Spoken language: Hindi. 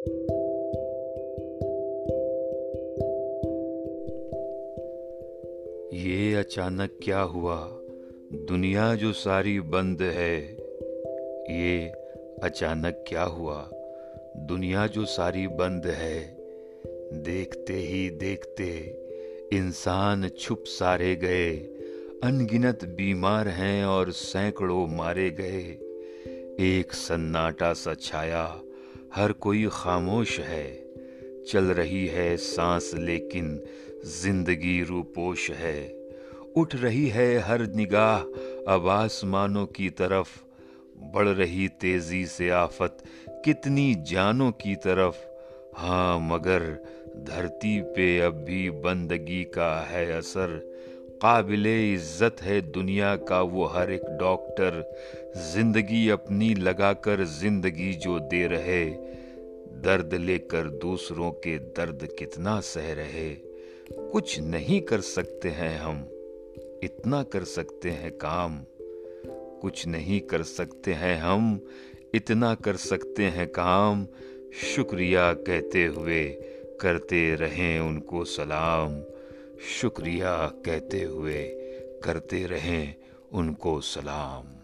ये अचानक क्या हुआ? दुनिया जो सारी बंद है, ये अचानक क्या हुआ? दुनिया जो सारी बंद है, देखते ही देखते इंसान छुप सारे गए, अनगिनत बीमार हैं और सैकड़ों मारे गए। एक सन्नाटा सा छाया हर कोई खामोश है। चल रही है सांस, लेकिन ज़िंदगी रूपोश है। उठ रही है हर निगाह, अब आसमानों की तरफ़। बढ़ रही तेज़ी से आफत, कितनी जानों की तरफ़। हाँ मगर धरती पे अब भी बंदगी का है असर। काबिल इज़्ज़त है दुनिया का वो हर एक डॉक्टर। ज़िंदगी अपनी लगाकर ज़िंदगी जो दे रहे। दर्द लेकर दूसरों के दर्द कितना सह रहे। कुछ नहीं कर सकते हैं हम, इतना कर सकते हैं काम। कुछ नहीं कर सकते हैं हम, इतना कर सकते हैं काम। शुक्रिया कहते हुए करते रहें उनको सलाम। शुक्रिया कहते हुए करते रहें उनको सलाम।